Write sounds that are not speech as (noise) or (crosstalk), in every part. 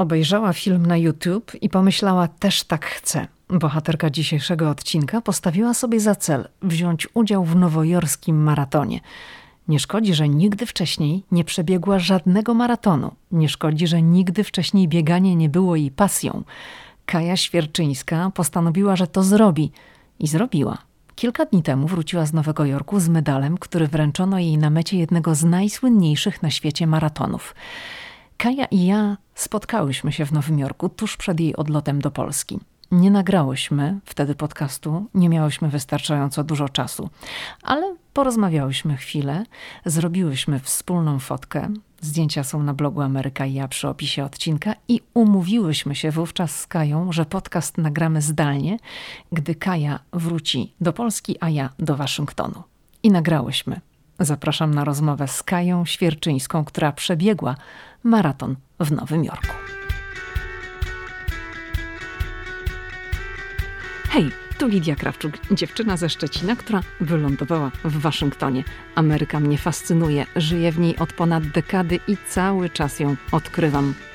Obejrzała film na YouTube i pomyślała, też tak chcę. Bohaterka dzisiejszego odcinka postawiła sobie za cel wziąć udział w nowojorskim maratonie. Nie szkodzi, że nigdy wcześniej nie przebiegła żadnego maratonu. Nie szkodzi, że nigdy wcześniej bieganie nie było jej pasją. Kaja Świerczyńska postanowiła, że to zrobi. I zrobiła. Kilka dni temu wróciła z Nowego Jorku z medalem, który wręczono jej na mecie jednego z najsłynniejszych na świecie maratonów. Kaja i ja spotkałyśmy się w Nowym Jorku tuż przed jej odlotem do Polski. Nie nagrałyśmy wtedy podcastu, nie miałyśmy wystarczająco dużo czasu, ale porozmawiałyśmy chwilę, zrobiłyśmy wspólną fotkę. Zdjęcia są na blogu Ameryka i ja przy opisie odcinka i umówiłyśmy się wówczas z Kają, że podcast nagramy zdalnie, gdy Kaja wróci do Polski, a ja do Waszyngtonu. I nagrałyśmy. Zapraszam na rozmowę z Kają Świerczyńską, która przebiegła maraton w Nowym Jorku. Hej, tu Lidia Krawczuk, dziewczyna ze Szczecina, która wylądowała w Waszyngtonie. Ameryka mnie fascynuje, żyję w niej od ponad dekady i cały czas ją odkrywam.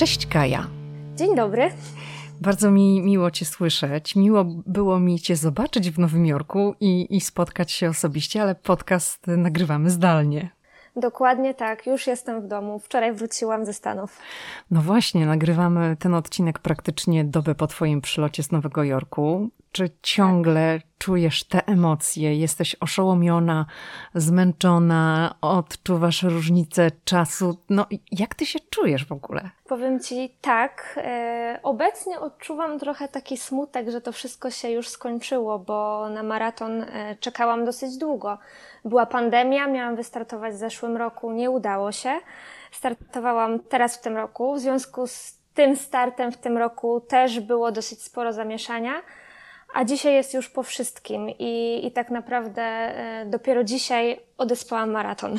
Cześć Kaja. Dzień dobry. Bardzo mi miło Cię słyszeć. Miło było mi Cię zobaczyć w Nowym Jorku i, i spotkać się osobiście, ale podcast nagrywamy zdalnie. Dokładnie tak, już jestem w domu. Wczoraj wróciłam ze Stanów. No właśnie, nagrywamy ten odcinek praktycznie dobę po Twoim przylocie z Nowego Jorku. Czy ciągle czujesz te emocje? Jesteś oszołomiona, zmęczona, odczuwasz różnicę czasu? No, jak ty się czujesz w ogóle? Powiem ci tak. E, obecnie odczuwam trochę taki smutek, że to wszystko się już skończyło, bo na maraton e, czekałam dosyć długo. Była pandemia, miałam wystartować w zeszłym roku, nie udało się. Startowałam teraz w tym roku. W związku z tym startem w tym roku też było dosyć sporo zamieszania. A dzisiaj jest już po wszystkim i, i tak naprawdę e, dopiero dzisiaj odespałam maraton.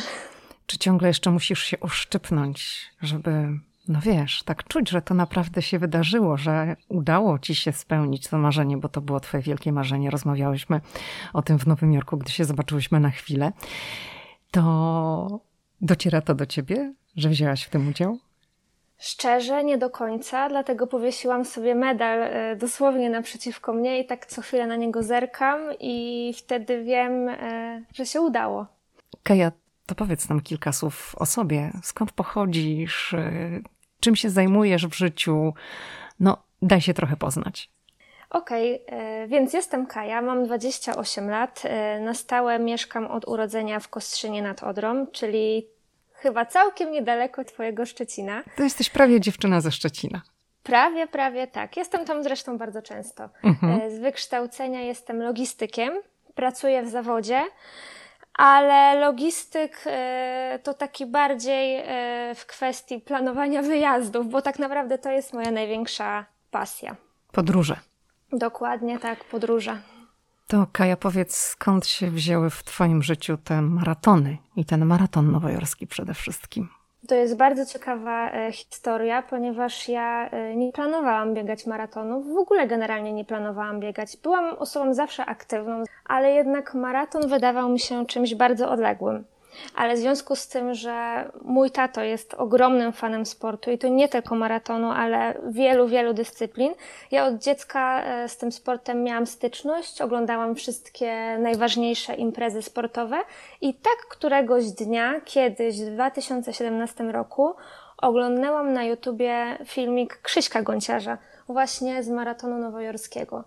Czy ciągle jeszcze musisz się uszczypnąć, żeby, no wiesz, tak czuć, że to naprawdę się wydarzyło, że udało ci się spełnić to marzenie, bo to było twoje wielkie marzenie. Rozmawiałyśmy o tym w Nowym Jorku, gdy się zobaczyłyśmy na chwilę. To dociera to do ciebie, że wzięłaś w tym udział? Szczerze, nie do końca, dlatego powiesiłam sobie medal e, dosłownie naprzeciwko mnie i tak co chwilę na niego zerkam i wtedy wiem, e, że się udało. Kaja, to powiedz nam kilka słów o sobie. Skąd pochodzisz? E, czym się zajmujesz w życiu? No, daj się trochę poznać. Okej, okay, więc jestem Kaja, mam 28 lat. Na stałe mieszkam od urodzenia w Kostrzynie nad Odrą, czyli chyba całkiem niedaleko Twojego Szczecina. To jesteś prawie dziewczyna ze Szczecina. Prawie, prawie tak. Jestem tam zresztą bardzo często. Mhm. E, z wykształcenia jestem logistykiem, pracuję w zawodzie, ale logistyk e, to taki bardziej e, w kwestii planowania wyjazdów, bo tak naprawdę to jest moja największa pasja. Podróże. Dokładnie tak, podróże. To Kaja, powiedz, skąd się wzięły w Twoim życiu te maratony i ten maraton nowojorski przede wszystkim? To jest bardzo ciekawa e, historia, ponieważ ja e, nie planowałam biegać maratonów, w ogóle generalnie nie planowałam biegać. Byłam osobą zawsze aktywną, ale jednak maraton wydawał mi się czymś bardzo odległym ale w związku z tym, że mój tato jest ogromnym fanem sportu i to nie tylko maratonu, ale wielu, wielu dyscyplin, ja od dziecka e, z tym sportem miałam styczność, oglądałam wszystkie najważniejsze imprezy sportowe i tak któregoś dnia, kiedyś w 2017 roku, oglądałam na YouTubie filmik Krzyśka Gonciarza, właśnie z maratonu nowojorskiego.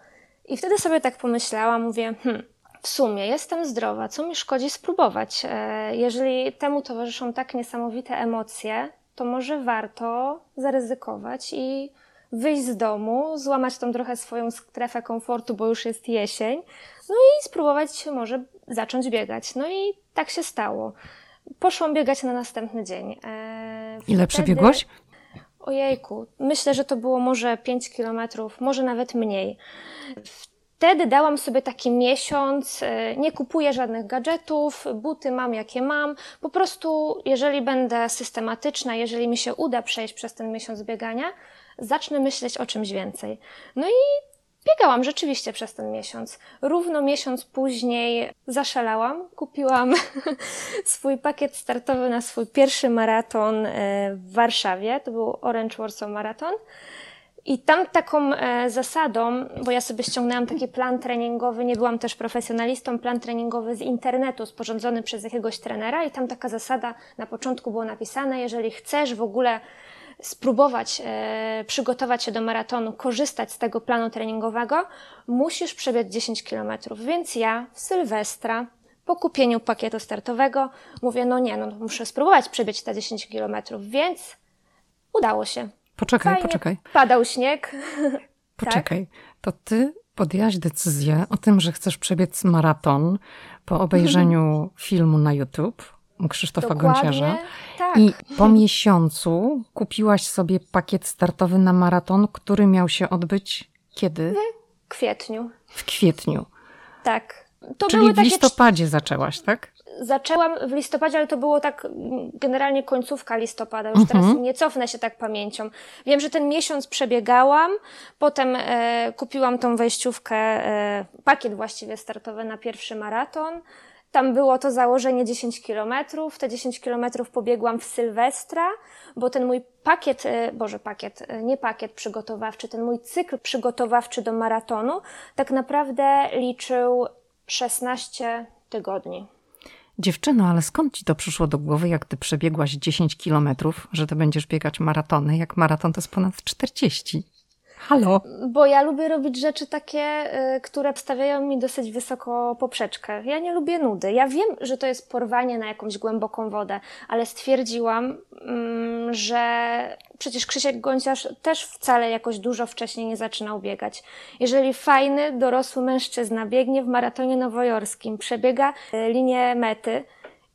I wtedy sobie tak pomyślałam, mówię, hmm, w sumie jestem zdrowa, co mi szkodzi spróbować? E, jeżeli temu towarzyszą tak niesamowite emocje, to może warto zaryzykować i wyjść z domu, złamać tą trochę swoją strefę komfortu, bo już jest jesień, no i spróbować może zacząć biegać. No i tak się stało. Poszłam biegać na następny dzień. E, Ile przebiegłaś? Ojejku, myślę, że to było może 5 kilometrów, może nawet mniej. Wtedy dałam sobie taki miesiąc, e, nie kupuję żadnych gadżetów, buty mam jakie mam. Po prostu, jeżeli będę systematyczna, jeżeli mi się uda przejść przez ten miesiąc biegania, zacznę myśleć o czymś więcej. No i biegałam rzeczywiście przez ten miesiąc. Równo miesiąc później zaszalałam, kupiłam (laughs) swój pakiet startowy na swój pierwszy maraton e, w Warszawie. To był Orange Warsaw Marathon. I tam taką e, zasadą, bo ja sobie ściągnęłam taki plan treningowy, nie byłam też profesjonalistą, plan treningowy z internetu sporządzony przez jakiegoś trenera i tam taka zasada na początku było napisane, jeżeli chcesz w ogóle spróbować e, przygotować się do maratonu, korzystać z tego planu treningowego, musisz przebiec 10 km. Więc ja w Sylwestra po kupieniu pakietu startowego mówię, no nie, no muszę spróbować przebiec te 10 km, więc udało się. Poczekaj, Fajnie. poczekaj. Padał śnieg. (laughs) Poczekaj, tak? to ty podjęłaś decyzję o tym, że chcesz przebiec maraton po obejrzeniu (laughs) filmu na YouTube Krzysztofa Dokładnie, Gonciarza. Tak. I po miesiącu kupiłaś sobie pakiet startowy na maraton, który miał się odbyć kiedy? W kwietniu. W kwietniu. Tak. To Czyli w listopadzie zaczęłaś, tak? Zaczęłam w listopadzie, ale to było tak generalnie końcówka listopada. Już teraz mhm. nie cofnę się tak pamięcią. Wiem, że ten miesiąc przebiegałam, potem e, kupiłam tą wejściówkę, e, pakiet właściwie startowy na pierwszy maraton. Tam było to założenie 10 kilometrów. Te 10 kilometrów pobiegłam w Sylwestra, bo ten mój pakiet, e, boże pakiet, e, nie pakiet przygotowawczy, ten mój cykl przygotowawczy do maratonu tak naprawdę liczył 16 tygodni. Dziewczyno, ale skąd ci to przyszło do głowy, jak ty przebiegłaś 10 kilometrów, że ty będziesz biegać maratony, jak maraton to jest ponad 40? Halo. Bo ja lubię robić rzeczy takie, y, które stawiają mi dosyć wysoko poprzeczkę. Ja nie lubię nudy. Ja wiem, że to jest porwanie na jakąś głęboką wodę, ale stwierdziłam, mm, że przecież Krzysiek Gonciarz też wcale jakoś dużo wcześniej nie zaczynał biegać. Jeżeli fajny, dorosły mężczyzna biegnie w maratonie nowojorskim, przebiega y, linię mety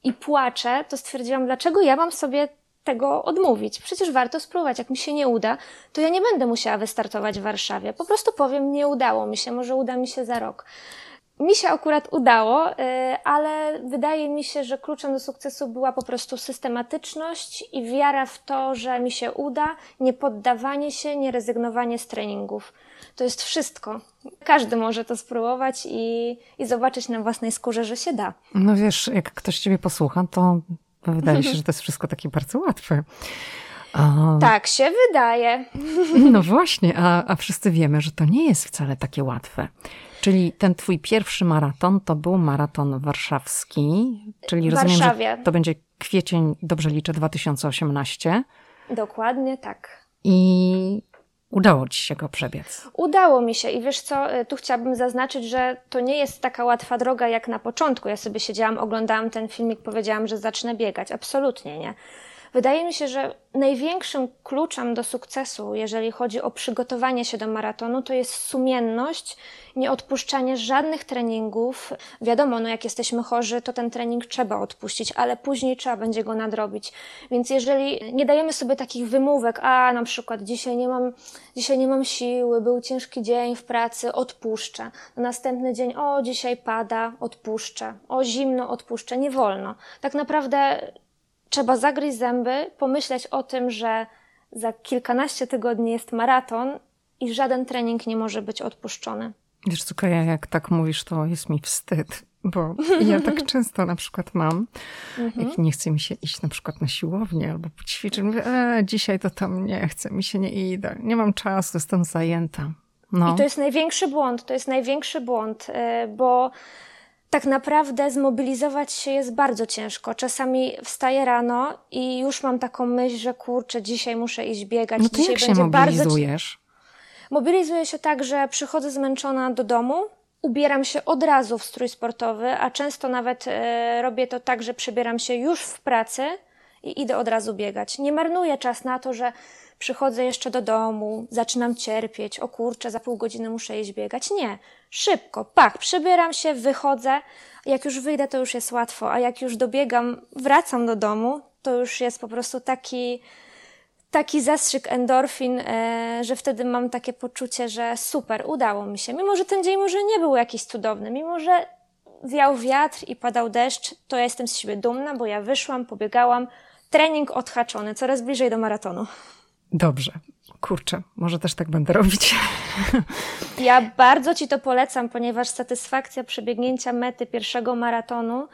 i płacze, to stwierdziłam, dlaczego ja mam sobie tego odmówić. Przecież warto spróbować. Jak mi się nie uda, to ja nie będę musiała wystartować w Warszawie. Po prostu powiem, nie udało mi się, może uda mi się za rok. Mi się akurat udało, y, ale wydaje mi się, że kluczem do sukcesu była po prostu systematyczność i wiara w to, że mi się uda, nie poddawanie się, nie rezygnowanie z treningów. To jest wszystko. Każdy może to spróbować i, i zobaczyć na własnej skórze, że się da. No wiesz, jak ktoś ciebie posłucha, to wydaje się, (laughs) że to jest wszystko takie bardzo łatwe. A... Tak się wydaje. (laughs) No właśnie, a, a wszyscy wiemy, że to nie jest wcale takie łatwe. Czyli ten twój pierwszy maraton to był maraton warszawski, czyli rozumiem, Warszawie. że to będzie kwiecień, dobrze liczę, 2018. Dokładnie tak. I Udało ci się go przebiec. Udało mi się i wiesz co, y, tu chciałabym zaznaczyć, że to nie jest taka łatwa droga jak na początku. Ja sobie siedziałam, oglądałam ten filmik, powiedziałam, że zacznę biegać. Absolutnie nie. Wydaje mi się, że największym kluczem do sukcesu, jeżeli chodzi o przygotowanie się do maratonu, to jest sumienność, nieodpuszczanie żadnych treningów. Wiadomo, no jak jesteśmy chorzy, to ten trening trzeba odpuścić, ale później trzeba będzie go nadrobić. Więc jeżeli nie dajemy sobie takich wymówek, a na przykład dzisiaj nie mam, dzisiaj nie mam siły, był ciężki dzień w pracy, odpuszczę. Na następny dzień, o dzisiaj pada, odpuszczę. O zimno, odpuszczę. Nie wolno. Tak naprawdę trzeba zagryźć zęby, pomyśleć o tym, że za kilkanaście tygodni jest maraton i żaden trening nie może być odpuszczony. Wiesz co, Kaja, jak tak mówisz, to jest mi wstyd, bo ja tak (laughs) często na przykład mam, mhm. jak nie chce mi się iść na przykład na siłownię albo poćwiczyć, mówię, e, dzisiaj to tam nie chce, mi się nie idę, nie mam czasu, jestem zajęta. No. I to jest największy błąd, to jest największy błąd, e, bo tak naprawdę zmobilizować się jest bardzo ciężko. Czasami wstaję rano i już mam taką myśl, że kurczę, dzisiaj muszę iść biegać. No to dzisiaj jak się mobilizujesz? Bardzo... Mobilizuję się tak, że przychodzę zmęczona do domu, ubieram się od razu w strój sportowy, a często nawet e, robię to tak, że przebieram się już w pracy i idę od razu biegać. Nie marnuję czas na to, że przychodzę jeszcze do domu, zaczynam cierpieć, o kurczę, za pół godziny muszę iść biegać. Nie, szybko, pach, przebieram się, wychodzę. Jak już wyjdę, to już jest łatwo, a jak już dobiegam, wracam do domu, to już jest po prostu taki, taki zastrzyk endorfin, e, że wtedy mam takie poczucie, że super, udało mi się. Mimo, że ten dzień może nie był jakiś cudowny, mimo, że wiał wiatr i padał deszcz, to ja jestem z siebie dumna, bo ja wyszłam, pobiegałam, trening odhaczony, coraz bliżej do maratonu. Dobrze. Kurczę, może też tak będę robić. (laughs) Ja bardzo Ci to polecam, ponieważ satysfakcja przebiegnięcia mety pierwszego maratonu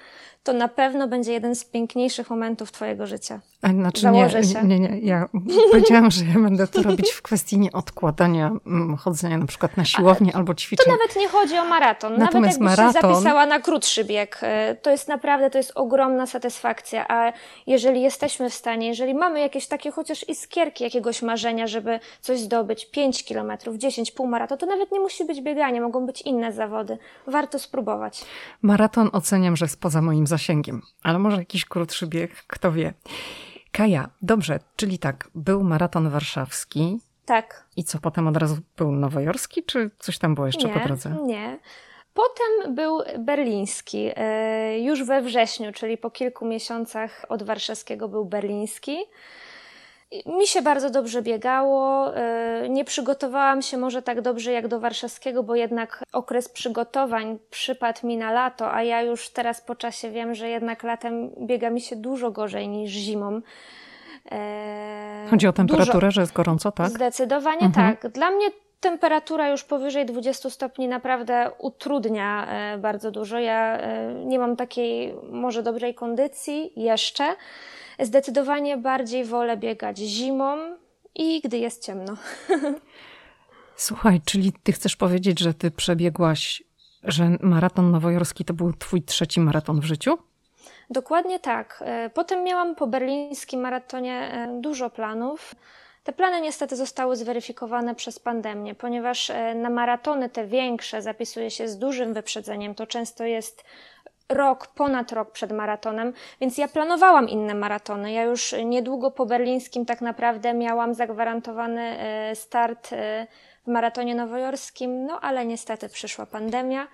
to na pewno będzie jeden z piękniejszych momentów Twojego życia. A, znaczy Założę nie, się. nie, nie, ja powiedziałam, że ja będę to robić w kwestii nieodkładania mm, chodzenia na przykład na siłownię albo ćwiczeń. To nawet nie chodzi o maraton. Natomiast nawet jakbyś maraton... się zapisała na krótszy bieg, y, to jest naprawdę, to jest ogromna satysfakcja, a jeżeli jesteśmy w stanie, jeżeli mamy jakieś takie chociaż iskierki jakiegoś marzenia, żeby coś zdobyć, 5 kilometrów, 10, pół maraton, to nawet nie musi być bieganie, mogą być inne zawody. Warto spróbować. Maraton oceniam, że jest poza moim zasięgiem, ale może jakiś krótszy bieg, kto wie. Kaja, dobrze, czyli tak, był maraton warszawski. Tak. I co, potem od razu był nowojorski, czy coś tam było jeszcze nie, po drodze? Nie. Potem był berliński. E, już we wrześniu, czyli po kilku miesiącach od warszawskiego był berliński. Mi się bardzo dobrze biegało. E, nie przygotowałam się może tak dobrze jak do warszawskiego, bo jednak okres przygotowań przypadł mi na lato, a ja już teraz po czasie wiem, że jednak latem biega mi się dużo gorzej niż zimą. E, Chodzi o temperaturę, dużo. że jest gorąco, tak? Zdecydowanie mhm. tak. Dla mnie temperatura już powyżej 20 stopni naprawdę utrudnia e, bardzo dużo. Ja nie mam takiej może dobrej kondycji jeszcze. Zdecydowanie bardziej wolę biegać zimą i gdy jest ciemno. Słuchaj, czyli ty chcesz powiedzieć, że ty przebiegłaś, że maraton nowojorski to był twój trzeci maraton w życiu? Dokładnie tak. E, potem miałam po berlińskim maratonie e, dużo planów. Te plany niestety zostały zweryfikowane przez pandemię, ponieważ e, na maratony te większe zapisuje się z dużym wyprzedzeniem. To często jest rok, ponad rok przed maratonem, więc ja planowałam inne maratony. Ja już niedługo po berlińskim tak naprawdę miałam zagwarantowany e, start e, w maratonie nowojorskim, no ale niestety przyszła pandemia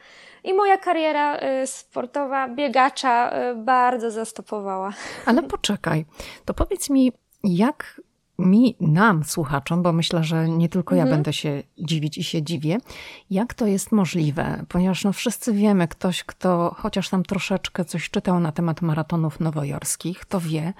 i moja kariera e, sportowa biegacza bardzo zastopowała. Ale poczekaj, to powiedz mi, jak mi, nam, słuchaczom, bo myślę, że nie tylko ja mhm. będę się dziwić i się dziwię, jak to jest możliwe, ponieważ no wszyscy wiemy, ktoś, kto chociaż tam troszeczkę coś czytał na temat maratonów nowojorskich, to wie,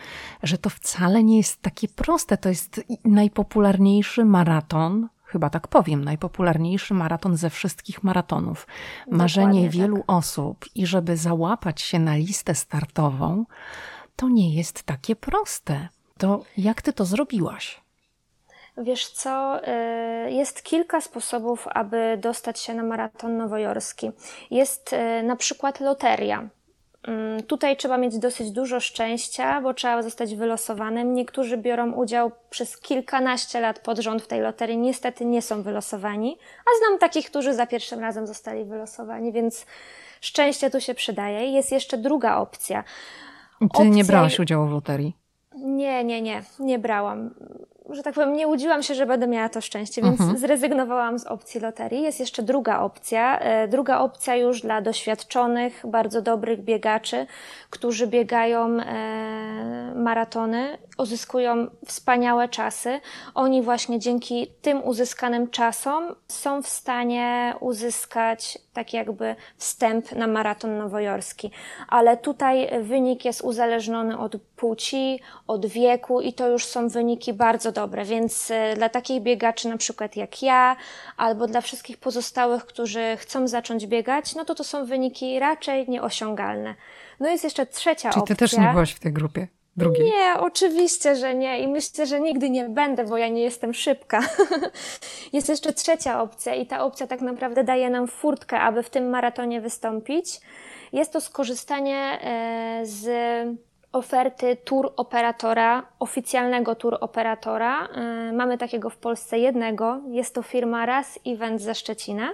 że to wcale nie jest takie proste. To jest najpopularniejszy maraton chyba tak powiem, najpopularniejszy maraton ze wszystkich maratonów. Marzenie tak. wielu osób i żeby załapać się na listę startową, to nie jest takie proste. To jak ty to zrobiłaś? Wiesz co, y, jest kilka sposobów, aby dostać się na maraton nowojorski. Jest y, na przykład loteria. Mm, tutaj trzeba mieć dosyć dużo szczęścia, bo trzeba zostać wylosowanym. Niektórzy biorą udział przez kilkanaście lat pod rząd w tej loterii, niestety nie są wylosowani, a znam takich, którzy za pierwszym razem zostali wylosowani, więc szczęście tu się przydaje. Jest jeszcze druga opcja. Ty opcja... nie brałaś udziału w loterii? Nie, nie, nie, nie brałam że tak powiem, nie łudziłam się, że będę miała to szczęście, więc mhm. zrezygnowałam z opcji loterii. Jest jeszcze druga opcja. E, druga opcja już dla doświadczonych, bardzo dobrych biegaczy, którzy biegają e, maratony, uzyskują wspaniałe czasy. Oni właśnie dzięki tym uzyskanym czasom są w stanie uzyskać tak jakby wstęp na maraton nowojorski. Ale tutaj wynik jest uzależniony od płci, od wieku i to już są wyniki bardzo dobre, więc e, dla takich biegaczy na przykład jak ja, albo dla wszystkich pozostałych, którzy chcą zacząć biegać, no to to są wyniki raczej nieosiągalne. No jest jeszcze trzecia Czyli opcja. ty też nie byłaś w tej grupie? Drugiej. Nie, oczywiście, że nie i myślę, że nigdy nie będę, bo ja nie jestem szybka. (laughs) jest jeszcze trzecia opcja i ta opcja tak naprawdę daje nam furtkę, aby w tym maratonie wystąpić. Jest to skorzystanie e, z oferty tour operatora, oficjalnego tour operatora. Y, mamy takiego w Polsce jednego. Jest to firma Raz Event ze Szczecina.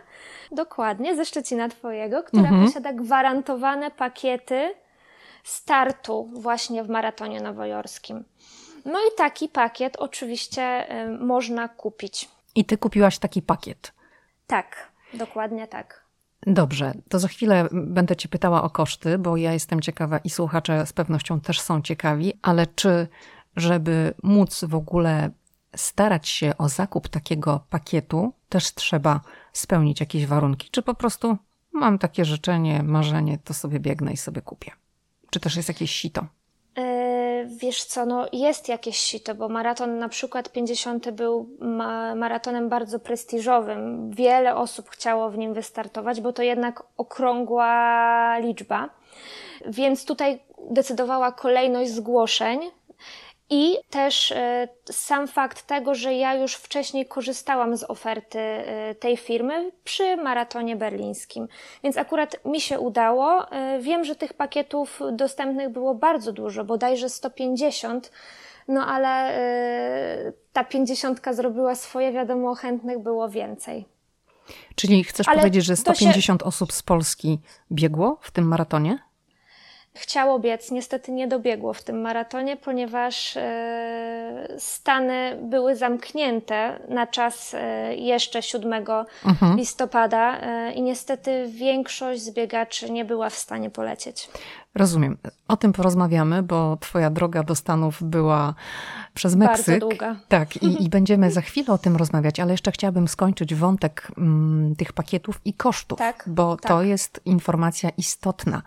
Dokładnie, ze Szczecina Twojego, która mhm. posiada gwarantowane pakiety startu właśnie w maratonie nowojorskim. No i taki pakiet oczywiście y, można kupić. I ty kupiłaś taki pakiet? Tak, dokładnie tak. Dobrze, to za chwilę będę Cię pytała o koszty, bo ja jestem ciekawa i słuchacze z pewnością też są ciekawi, ale czy żeby móc w ogóle starać się o zakup takiego pakietu, też trzeba spełnić jakieś warunki? Czy po prostu mam takie życzenie, marzenie, to sobie biegnę i sobie kupię? Czy też jest jakieś sito? E, wiesz co, no jest jakieś sito, bo maraton na przykład 50 był ma maratonem bardzo prestiżowym. Wiele osób chciało w nim wystartować, bo to jednak okrągła liczba. Więc tutaj decydowała kolejność zgłoszeń, i też e, sam fakt tego, że ja już wcześniej korzystałam z oferty e, tej firmy przy maratonie berlińskim. Więc akurat mi się udało. E, wiem, że tych pakietów dostępnych było bardzo dużo, bodajże 150. No ale ta pięćdziesiątka zrobiła swoje, wiadomo, chętnych było więcej. Czyli chcesz ale powiedzieć, że 150 się... osób z Polski biegło w tym maratonie? Chciało biec, niestety nie dobiegło w tym maratonie, ponieważ e, Stany były zamknięte na czas e, jeszcze 7 mhm. listopada e, i niestety większość z biegaczy nie była w stanie polecieć. Rozumiem. O tym porozmawiamy, bo Twoja droga do Stanów była przez Meksyk. Bardzo długa. Tak, i, i (laughs) będziemy za chwilę o tym rozmawiać, ale jeszcze chciałabym skończyć wątek mm, tych pakietów i kosztów, tak, bo tak. to jest informacja istotna.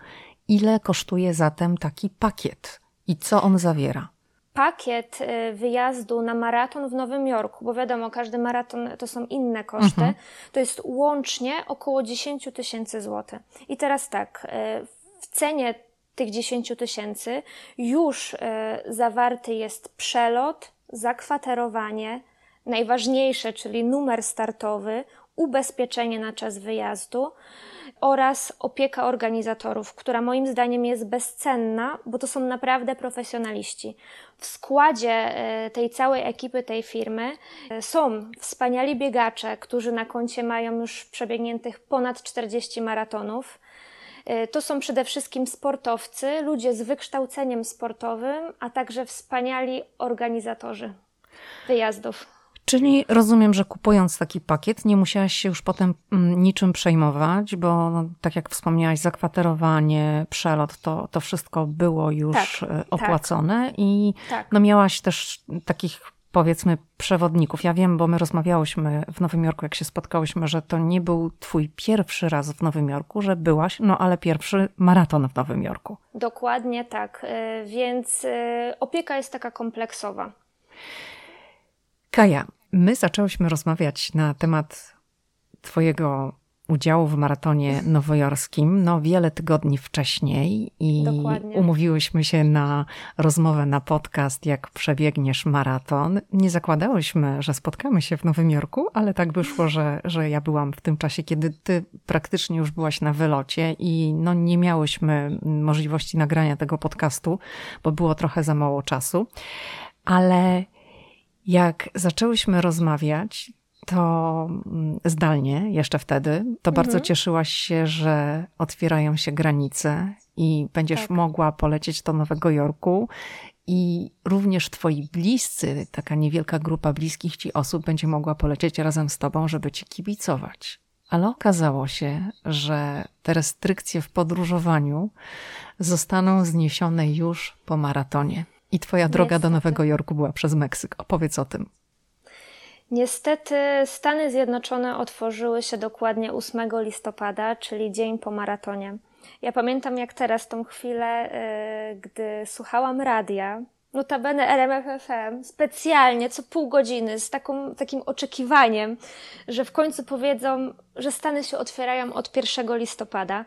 Ile kosztuje zatem taki pakiet i co on zawiera? Pakiet y, wyjazdu na maraton w Nowym Jorku, bo wiadomo, każdy maraton to są inne koszty, mhm. to jest łącznie około 10 tysięcy złotych. I teraz tak, y, w cenie tych 10 tysięcy już y, zawarty jest przelot, zakwaterowanie, najważniejsze, czyli numer startowy, ubezpieczenie na czas wyjazdu, oraz opieka organizatorów, która moim zdaniem jest bezcenna, bo to są naprawdę profesjonaliści. W składzie e, tej całej ekipy tej firmy e, są wspaniali biegacze, którzy na koncie mają już przebiegniętych ponad 40 maratonów. E, to są przede wszystkim sportowcy, ludzie z wykształceniem sportowym, a także wspaniali organizatorzy wyjazdów. Czyli rozumiem, że kupując taki pakiet, nie musiałaś się już potem mm, niczym przejmować, bo no, tak jak wspomniałaś, zakwaterowanie, przelot, to, to wszystko było już tak, e, tak. opłacone tak, i tak. no, miałaś też takich powiedzmy przewodników. Ja wiem, bo my rozmawiałyśmy w Nowym Jorku, jak się spotkałyśmy, że to nie był twój pierwszy raz w Nowym Jorku, że byłaś, no ale pierwszy maraton w Nowym Jorku. Dokładnie tak, e, więc e, opieka jest taka kompleksowa. Kaja, my zaczęłyśmy rozmawiać na temat Twojego udziału w maratonie nowojorskim no wiele tygodni wcześniej i Dokładnie. umówiłyśmy się na rozmowę na podcast, jak przebiegniesz maraton. Nie zakładałyśmy, że spotkamy się w Nowym Jorku, ale tak wyszło, że, że ja byłam w tym czasie, kiedy ty praktycznie już byłaś na wylocie i no nie miałyśmy możliwości nagrania tego podcastu, bo było trochę za mało czasu. Ale jak zaczęłyśmy rozmawiać, to mm, zdalnie jeszcze wtedy, to mhm. bardzo cieszyłaś się, że otwierają się granice i będziesz tak. mogła polecieć do Nowego Jorku. I również twoi bliscy, taka niewielka grupa bliskich ci osób będzie mogła polecieć razem z tobą, żeby ci kibicować. Ale okazało się, że te restrykcje w podróżowaniu zostaną zniesione już po maratonie. I twoja droga Niestety. do Nowego Jorku była przez Meksyk. Opowiedz o tym. Niestety Stany Zjednoczone otworzyły się dokładnie 8 listopada, czyli dzień po maratonie. Ja pamiętam jak teraz tą chwilę, yy, gdy słuchałam radia, notabene RMFFM, specjalnie co pół godziny z taką, takim oczekiwaniem, że w końcu powiedzą, że Stany się otwierają od 1 listopada.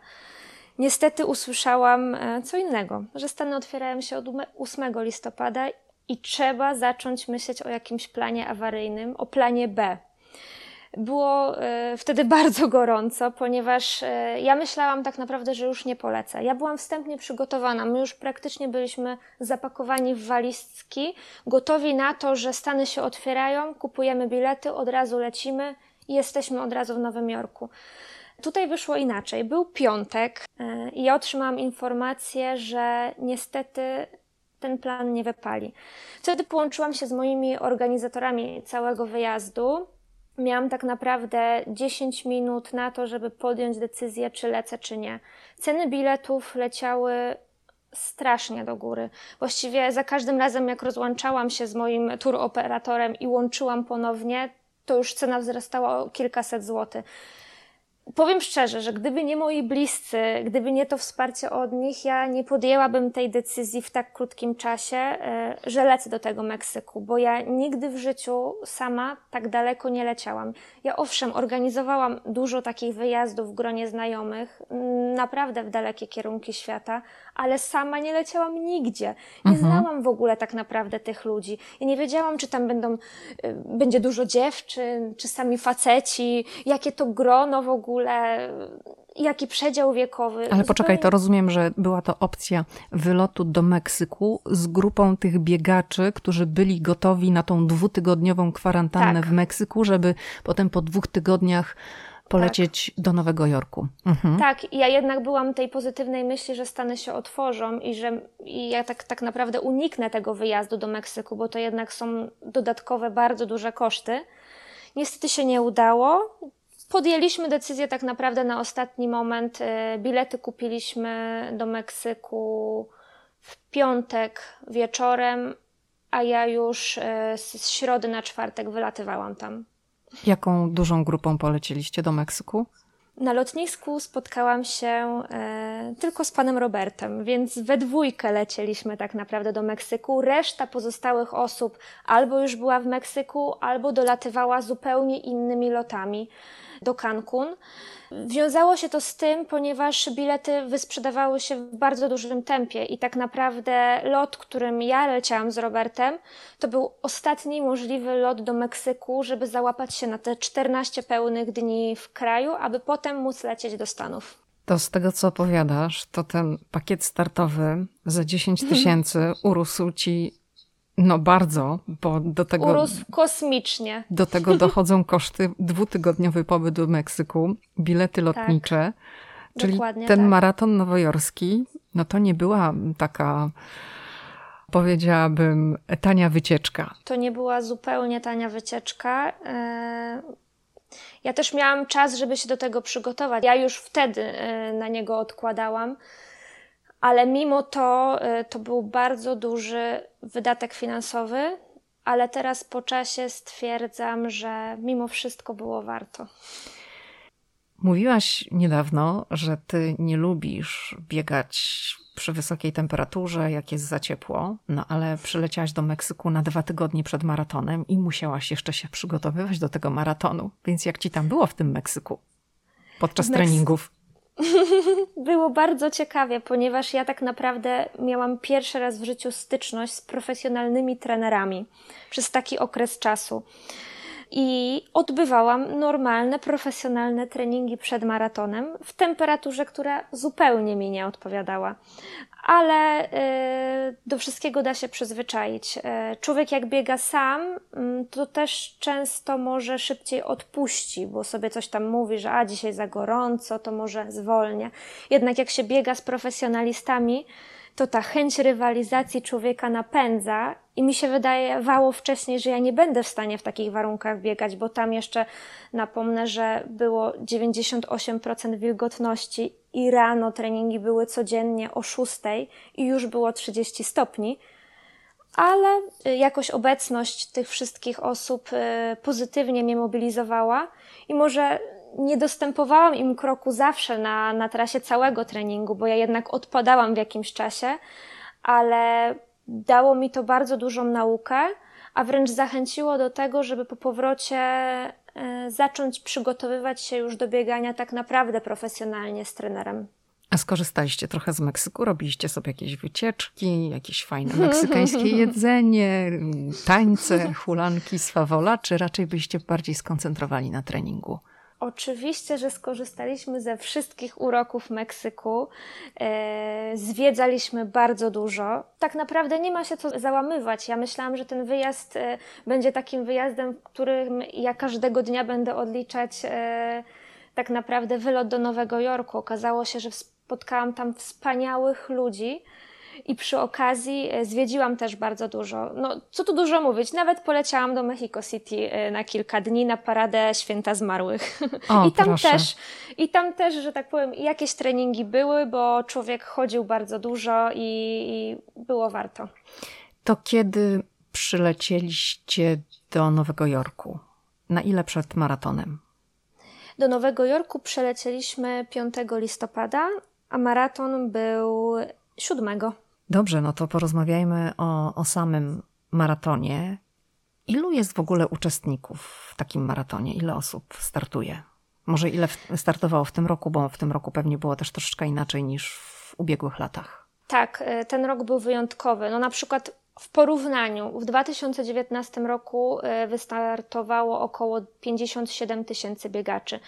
Niestety usłyszałam e, co innego, że Stany otwierają się od 8 listopada i trzeba zacząć myśleć o jakimś planie awaryjnym, o planie B. Było y, wtedy (laughs) bardzo gorąco, ponieważ y, ja myślałam tak naprawdę, że już nie polecę. Ja byłam wstępnie przygotowana. My już praktycznie byliśmy zapakowani w walizki, gotowi na to, że Stany się otwierają, kupujemy bilety, od razu lecimy i jesteśmy od razu w Nowym Jorku. Tutaj wyszło inaczej. Był piątek e, i ja otrzymałam informację, że niestety ten plan nie wypali. Wtedy połączyłam się z moimi organizatorami całego wyjazdu. Miałam tak naprawdę 10 minut na to, żeby podjąć decyzję, czy lecę, czy nie. Ceny biletów leciały strasznie do góry. Właściwie za każdym razem, jak rozłączałam się z moim tour operatorem i łączyłam ponownie, to już cena wzrastała o kilkaset złotych. Powiem szczerze, że gdyby nie moi bliscy, gdyby nie to wsparcie od nich, ja nie podjęłabym tej decyzji w tak krótkim czasie, e, że lecę do tego Meksyku, bo ja nigdy w życiu sama tak daleko nie leciałam. Ja owszem, organizowałam dużo takich wyjazdów w gronie znajomych, naprawdę w dalekie kierunki świata, ale sama nie leciałam nigdzie. Nie mhm. znałam w ogóle tak naprawdę tych ludzi. Ja nie wiedziałam, czy tam będą, e, będzie dużo dziewczyn, czy sami faceci, jakie to grono w ogóle jaki przedział wiekowy. Ale poczekaj, to rozumiem, że była to opcja wylotu do Meksyku z grupą tych biegaczy, którzy byli gotowi na tą dwutygodniową kwarantannę tak. w Meksyku, żeby potem po dwóch tygodniach polecieć tak. do Nowego Jorku. Mhm. Tak, ja jednak byłam tej pozytywnej myśli, że Stany się otworzą i że i ja tak, tak naprawdę uniknę tego wyjazdu do Meksyku, bo to jednak są dodatkowe, bardzo duże koszty. Niestety się nie udało. Podjęliśmy decyzję tak naprawdę na ostatni moment. E, bilety kupiliśmy do Meksyku w piątek wieczorem, a ja już e, z środy na czwartek wylatywałam tam. Jaką dużą grupą polecieliście do Meksyku? Na lotnisku spotkałam się e, tylko z panem Robertem, więc we dwójkę lecieliśmy tak naprawdę do Meksyku. Reszta pozostałych osób albo już była w Meksyku, albo dolatywała zupełnie innymi lotami do Cancun. Wiązało się to z tym, ponieważ bilety wysprzedawały się w bardzo dużym tempie i tak naprawdę lot, którym ja leciałam z Robertem, to był ostatni możliwy lot do Meksyku, żeby załapać się na te 14 pełnych dni w kraju, aby potem móc lecieć do Stanów. To z tego, co opowiadasz, to ten pakiet startowy za 10 tysięcy (laughs) urósł ci no bardzo, bo do tego. Urósł kosmicznie. Do tego dochodzą (laughs) koszty dwutygodniowy pobyt do Meksyku, bilety tak. lotnicze. Tak, czyli ten tak. maraton nowojorski, no to nie była taka, powiedziałabym, tania wycieczka. To nie była zupełnie tania wycieczka. E, ja też miałam czas, żeby się do tego przygotować. Ja już wtedy e, na niego odkładałam ale mimo to y, to był bardzo duży wydatek finansowy, ale teraz po czasie stwierdzam, że mimo wszystko było warto. Mówiłaś niedawno, że ty nie lubisz biegać przy wysokiej temperaturze, jak jest za ciepło, no ale przyleciałaś do Meksyku na dwa tygodnie przed maratonem i musiałaś jeszcze się przygotowywać do tego maratonu. Więc jak ci tam było w tym Meksyku podczas treningów? Było bardzo ciekawie, ponieważ ja tak naprawdę miałam pierwszy raz w życiu styczność z profesjonalnymi trenerami przez taki okres czasu i odbywałam normalne, profesjonalne treningi przed maratonem w temperaturze, która zupełnie mi nie odpowiadała. Ale y, do wszystkiego da się przyzwyczaić. Y, człowiek, jak biega sam, y, to też często może szybciej odpuści, bo sobie coś tam mówi, że a dzisiaj za gorąco, to może zwolnię. Jednak jak się biega z profesjonalistami, to ta chęć rywalizacji człowieka napędza i mi się wydawało wcześniej, że ja nie będę w stanie w takich warunkach biegać, bo tam jeszcze napomnę, że było 98% wilgotności i rano treningi były codziennie o 6 i już było 30 stopni. Ale y, jakoś obecność tych wszystkich osób y, pozytywnie mnie mobilizowała i może nie dostępowałam im kroku zawsze na, na trasie całego treningu, bo ja jednak odpadałam w jakimś czasie, ale dało mi to bardzo dużą naukę, a wręcz zachęciło do tego, żeby po powrocie zacząć przygotowywać się już do biegania tak naprawdę profesjonalnie z trenerem. A skorzystaliście trochę z Meksyku? Robiliście sobie jakieś wycieczki, jakieś fajne meksykańskie (laughs) jedzenie, tańce, hulanki, swawola, czy raczej byście bardziej skoncentrowali na treningu? Oczywiście, że skorzystaliśmy ze wszystkich uroków Meksyku. E, zwiedzaliśmy bardzo dużo. Tak naprawdę nie ma się co załamywać. Ja myślałam, że ten wyjazd e, będzie takim wyjazdem, w którym ja każdego dnia będę odliczać e, tak naprawdę wylot do Nowego Jorku. Okazało się, że spotkałam tam wspaniałych ludzi I przy okazji e, zwiedziłam też bardzo dużo. No, co tu dużo mówić, nawet poleciałam do Mexico City e, na kilka dni na paradę Święta Zmarłych. O, (laughs) I tam proszę. też, i tam też, że tak powiem, jakieś treningi były, bo człowiek chodził bardzo dużo i, i było warto. To kiedy przylecieliście do Nowego Jorku? Na ile przed maratonem? Do Nowego Jorku przelecieliśmy 5 listopada, a maraton był 7. Dobrze, no to porozmawiajmy o, o samym maratonie. Ilu jest w ogóle uczestników w takim maratonie? Ile osób startuje? Może ile startowało w tym roku, bo w tym roku pewnie było też troszeczkę inaczej niż w ubiegłych latach. Tak, e, ten rok był wyjątkowy. No na przykład w porównaniu, w 2019 roku e, wystartowało około 57 tysięcy biegaczy.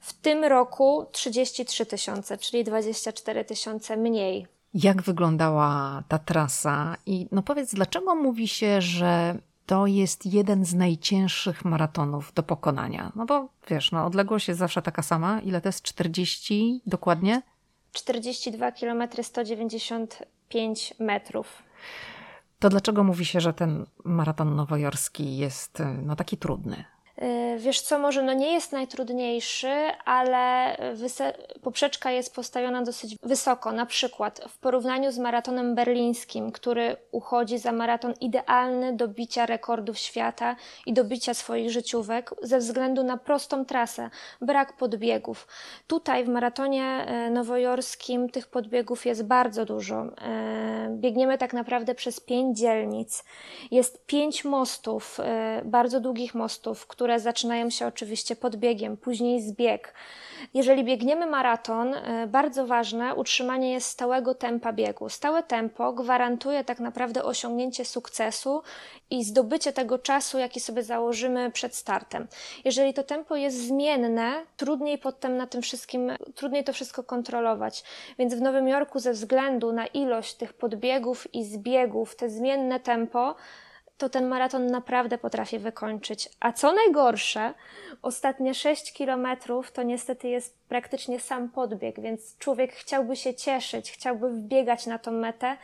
W tym roku 33 tysiące, czyli 24 tysiące mniej. Jak wyglądała ta trasa? I no powiedz, dlaczego mówi się, że to jest jeden z najcięższych maratonów do pokonania? No bo wiesz, no odległość jest zawsze taka sama. Ile to jest? 40 dokładnie? 42 km 195 metrów. To dlaczego mówi się, że ten maraton nowojorski jest y, no, taki trudny? Wiesz co, może no nie jest najtrudniejszy, ale poprzeczka jest postawiona dosyć wysoko. Na przykład w porównaniu z maratonem berlińskim, który uchodzi za maraton idealny do bicia rekordów świata i do bicia swoich życiówek ze względu na prostą trasę, brak podbiegów. Tutaj w maratonie e, nowojorskim tych podbiegów jest bardzo dużo. E, Biegniemy tak naprawdę przez pięć dzielnic. Jest pięć mostów, e, bardzo długich mostów, które zaczynają się oczywiście podbiegiem, później zbieg. Jeżeli biegniemy maraton, e, bardzo ważne utrzymanie jest stałego tempa biegu. Stałe tempo gwarantuje tak naprawdę osiągnięcie sukcesu i zdobycie tego czasu, jaki sobie założymy przed startem. Jeżeli to tempo jest zmienne, trudniej potem na tym wszystkim, trudniej to wszystko kontrolować. Więc w Nowym Jorku ze względu na ilość tych podbiegów i zbiegów, te zmienne tempo, to ten maraton naprawdę potrafię wykończyć. A co najgorsze, ostatnie 6 kilometrów to niestety jest praktycznie sam podbieg, więc człowiek chciałby się cieszyć, chciałby wbiegać na tą metę,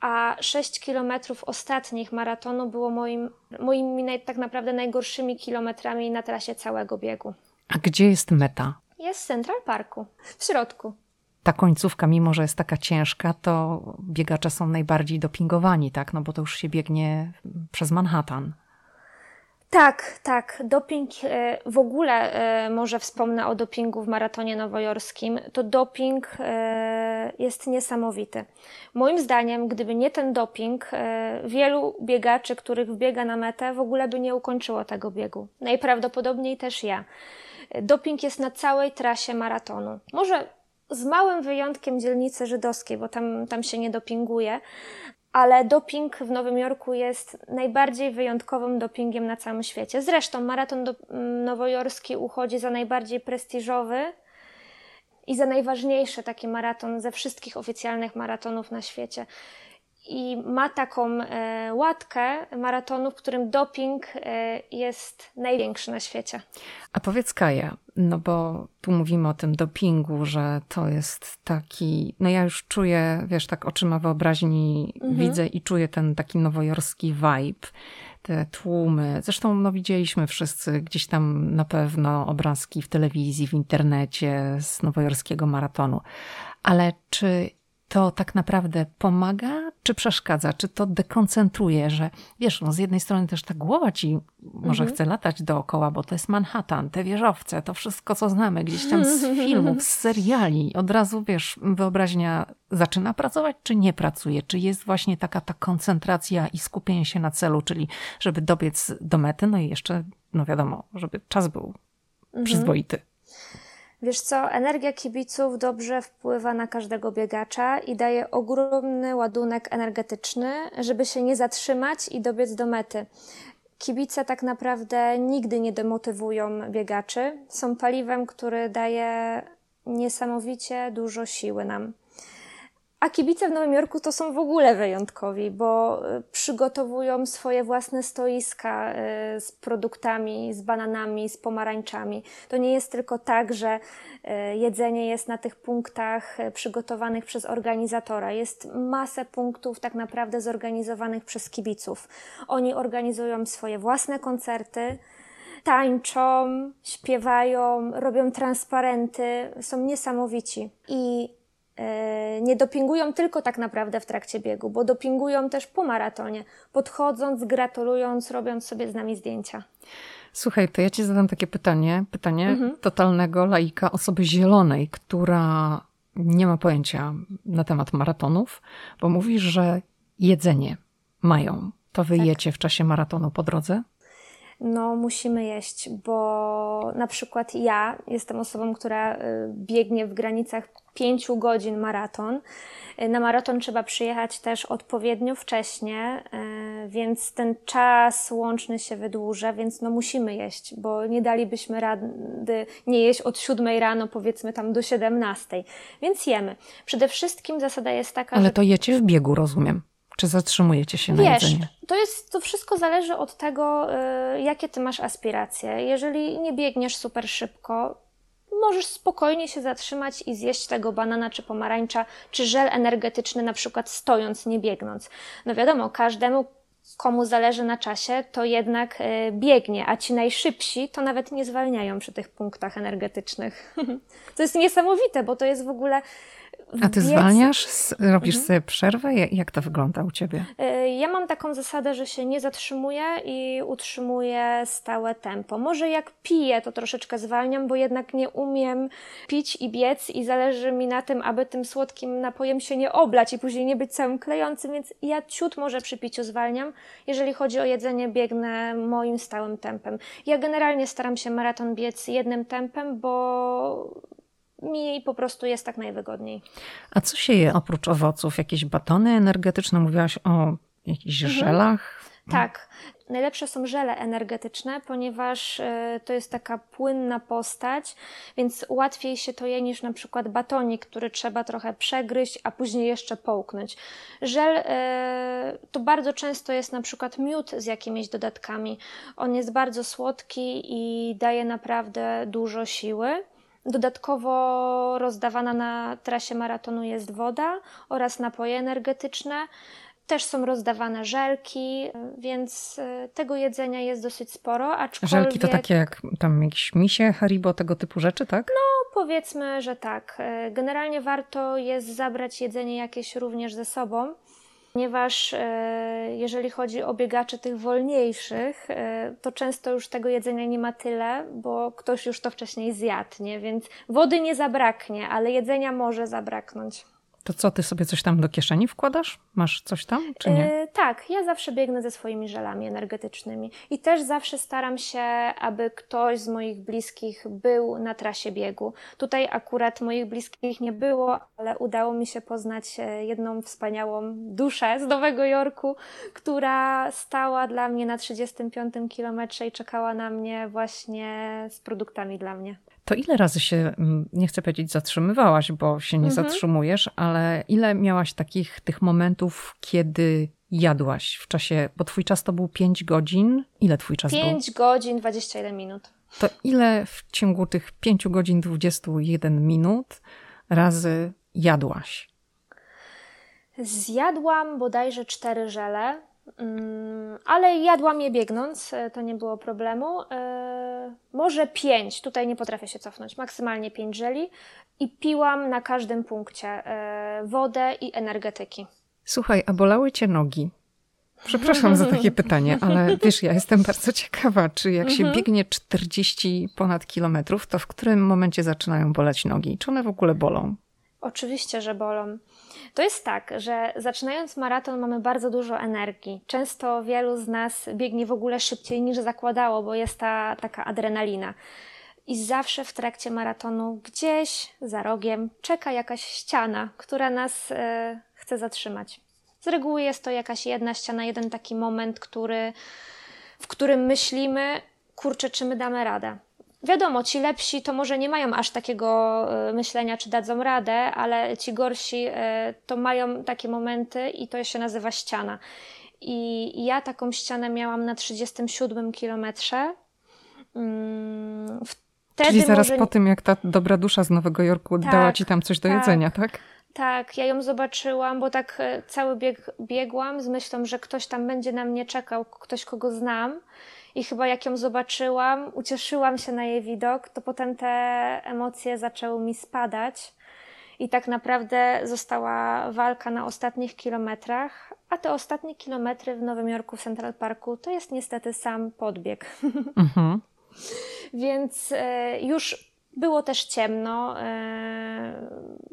a 6 kilometrów ostatnich maratonu było moim, moimi naj, tak naprawdę najgorszymi kilometrami na trasie całego biegu. A gdzie jest meta? Jest w Central Parku, w środku. Ta końcówka, mimo że jest taka ciężka, to biegacze są najbardziej dopingowani, tak? No bo to już się biegnie przez Manhattan. Tak, tak. Doping, e, w ogóle e, może wspomnę o dopingu w maratonie nowojorskim. To doping e, jest niesamowity. Moim zdaniem, gdyby nie ten doping, wielu biegaczy, których wbiega na metę, w ogóle by nie ukończyło tego biegu. Najprawdopodobniej też ja. Doping jest na całej trasie maratonu. Może z małym wyjątkiem dzielnicy żydowskiej, bo tam, tam się nie dopinguje, ale doping w Nowym Jorku jest najbardziej wyjątkowym dopingiem na całym świecie. Zresztą maraton do, nowojorski uchodzi za najbardziej prestiżowy i za najważniejszy taki maraton ze wszystkich oficjalnych maratonów na świecie. I ma taką e, łatkę maratonu, w którym doping e, jest największy na świecie. A powiedz Kaja, no bo tu mówimy o tym dopingu, że to jest taki, no ja już czuję, wiesz, tak oczyma wyobraźni Mhm. widzę i czuję ten taki nowojorski vibe, te tłumy. Zresztą no widzieliśmy wszyscy gdzieś tam na pewno obrazki w telewizji, w internecie z nowojorskiego maratonu. Ale czy to tak naprawdę pomaga, czy przeszkadza? Czy to dekoncentruje, że wiesz, no z jednej strony też ta głowa ci może chce latać dookoła, bo to jest Manhattan, te wieżowce, to wszystko, co znamy gdzieś tam z (laughs) filmów, z seriali. Od razu, wiesz, wyobraźnia zaczyna pracować, czy nie pracuje? Czy jest właśnie taka ta koncentracja i skupienie się na celu, czyli żeby dobiec do mety, no i jeszcze, no wiadomo, żeby czas był przyzwoity. Wiesz co, energia kibiców dobrze wpływa na każdego biegacza i daje ogromny ładunek energetyczny, żeby się nie zatrzymać i dobiec do mety. Kibice tak naprawdę nigdy nie demotywują biegaczy. Są paliwem, który daje niesamowicie dużo siły nam. A kibice w Nowym Jorku to są w ogóle wyjątkowi, bo y, przygotowują swoje własne stoiska y, z produktami, z bananami, z pomarańczami. To nie jest tylko tak, że y, jedzenie jest na tych punktach przygotowanych przez organizatora. Jest masę punktów tak naprawdę zorganizowanych przez kibiców. Oni organizują swoje własne koncerty, tańczą, śpiewają, robią transparenty, są niesamowici. I E, nie dopingują tylko tak naprawdę w trakcie biegu, bo dopingują też po maratonie, podchodząc, gratulując, robiąc sobie z nami zdjęcia. Słuchaj, to ja ci zadam takie pytanie, pytanie mhm. totalnego laika, osoby zielonej, która nie ma pojęcia na temat maratonów, bo mówisz, że jedzenie mają. To wy tak. w czasie maratonu po drodze? No musimy jeść, bo na przykład ja jestem osobą, która y, biegnie w granicach pięciu godzin maraton. Y, na maraton trzeba przyjechać też odpowiednio wcześnie, y, więc ten czas łączny się wydłuża, więc no musimy jeść, bo nie dalibyśmy rady nie jeść od siódmej rano, powiedzmy tam do siedemnastej. Więc jemy. Przede wszystkim zasada jest taka, Ale że... to jecie w biegu, rozumiem. Czy zatrzymujecie się na Wiesz, jedzenie? To, jest, to wszystko zależy od tego, y, jakie ty masz aspiracje. Jeżeli nie biegniesz super szybko, możesz spokojnie się zatrzymać i zjeść tego banana czy pomarańcza, czy żel energetyczny, na przykład stojąc, nie biegnąc. No wiadomo, każdemu, komu zależy na czasie, to jednak y, biegnie, a ci najszybsi to nawet nie zwalniają przy tych punktach energetycznych. (laughs) to jest niesamowite, bo to jest w ogóle a ty zwalniasz? Robisz mhm. sobie przerwę? Jak to wygląda u ciebie? E, ja mam taką zasadę, że się nie zatrzymuję i utrzymuję stałe tempo. Może jak piję, to troszeczkę zwalniam, bo jednak nie umiem pić i biec i zależy mi na tym, aby tym słodkim napojem się nie oblać i później nie być całym klejącym, więc ja ciut może przy piciu zwalniam. Jeżeli chodzi o jedzenie, biegnę moim stałym tempem. Ja generalnie staram się maraton biec jednym tempem, bo mi po prostu jest tak najwygodniej. A co się je oprócz owoców? Jakieś batony energetyczne? Mówiłaś o jakichś mhm. żelach? Tak. Najlepsze są żele energetyczne, ponieważ y, to jest taka płynna postać, więc łatwiej się to je niż na przykład batonik, który trzeba trochę przegryźć, a później jeszcze połknąć. Żel y, to bardzo często jest na przykład miód z jakimiś dodatkami. On jest bardzo słodki i daje naprawdę dużo siły. Dodatkowo rozdawana na trasie maratonu jest woda oraz napoje energetyczne. Też są rozdawane żelki, więc e, tego jedzenia jest dosyć sporo. Aczkolwiek... Żelki to takie jak tam jakieś misie, haribo, tego typu rzeczy, tak? No, powiedzmy, że tak. E, generalnie warto jest zabrać jedzenie jakieś również ze sobą ponieważ e, jeżeli chodzi o biegaczy tych wolniejszych, e, to często już tego jedzenia nie ma tyle, bo ktoś już to wcześniej zjadł, nie? więc wody nie zabraknie, ale jedzenia może zabraknąć. To co, ty sobie coś tam do kieszeni wkładasz? Masz coś tam, czy nie? Yy, tak, ja zawsze biegnę ze swoimi żelami energetycznymi. I też zawsze staram się, aby ktoś z moich bliskich był na trasie biegu. Tutaj akurat moich bliskich nie było, ale udało mi się poznać e, jedną wspaniałą duszę z Nowego Jorku, która stała dla mnie na 35 kilometrze i czekała na mnie właśnie z produktami dla mnie. To ile razy się, mm, nie chcę powiedzieć zatrzymywałaś, bo się nie mhm. zatrzymujesz, ale ile miałaś takich tych momentów, kiedy jadłaś w czasie, bo twój czas to był 5 godzin. Ile twój czas 5 był? 5 godzin 21 minut. To ile w ciągu tych 5 godzin 21 minut razy jadłaś? Zjadłam bodajże 4 żele ale jadłam je biegnąc, e, to nie było problemu. E, może pięć, tutaj nie potrafię się cofnąć, maksymalnie pięć żeli i piłam na każdym punkcie e, wodę i energetyki. Słuchaj, a bolały cię nogi? Przepraszam za takie pytanie, ale (laughs) wiesz, ja jestem bardzo ciekawa, czy jak się mhm. biegnie 40 ponad kilometrów, to w którym momencie zaczynają boleć nogi? Czy one w ogóle bolą? Oczywiście, że bolą. To jest tak, że zaczynając maraton mamy bardzo dużo energii. Często wielu z nas biegnie w ogóle szybciej niż zakładało, bo jest ta taka adrenalina. I zawsze w trakcie maratonu gdzieś za rogiem czeka jakaś ściana, która nas e, chce zatrzymać. Z reguły jest to jakaś jedna ściana, jeden taki moment, który, w którym myślimy, kurczę, czy my damy radę Wiadomo, ci lepsi to może nie mają aż takiego e, myślenia, czy dadzą radę, ale ci gorsi e, to mają takie momenty i to się nazywa ściana. I ja taką ścianę miałam na 37 kilometrze. Mm, wtedy Czyli zaraz może... po tym, jak ta dobra dusza z Nowego Jorku tak, dała ci tam coś do tak, jedzenia, tak? Tak, ja ją zobaczyłam, bo tak e, cały bieg biegłam z myślą, że ktoś tam będzie na mnie czekał, ktoś kogo znam. I chyba jak ją zobaczyłam, ucieszyłam się na jej widok, to potem te emocje zaczęły mi spadać. I tak naprawdę została walka na ostatnich kilometrach, a te ostatnie kilometry w Nowym Jorku, w Central Parku, to jest niestety sam podbieg. Mhm. (laughs) Więc e, już było też ciemno, e,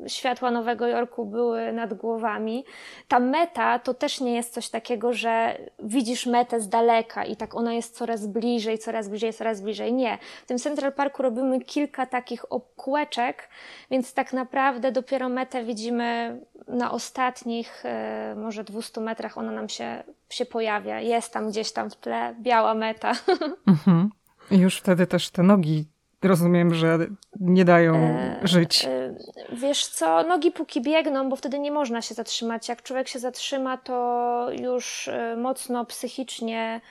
światła Nowego Jorku były nad głowami. Ta meta to też nie jest coś takiego, że widzisz metę z daleka i tak ona jest coraz bliżej, coraz bliżej, coraz bliżej. Nie. W tym Central Parku robimy kilka takich kółeczek, więc tak naprawdę dopiero metę widzimy na ostatnich, e, może 200 metrach ona nam się, się pojawia. Jest tam gdzieś tam w tle biała meta. (laughs) Mhm. I już wtedy też te nogi rozumiem, że nie dają e, żyć. E, wiesz co, nogi póki biegną, bo wtedy nie można się zatrzymać. Jak człowiek się zatrzyma, to już e, mocno psychicznie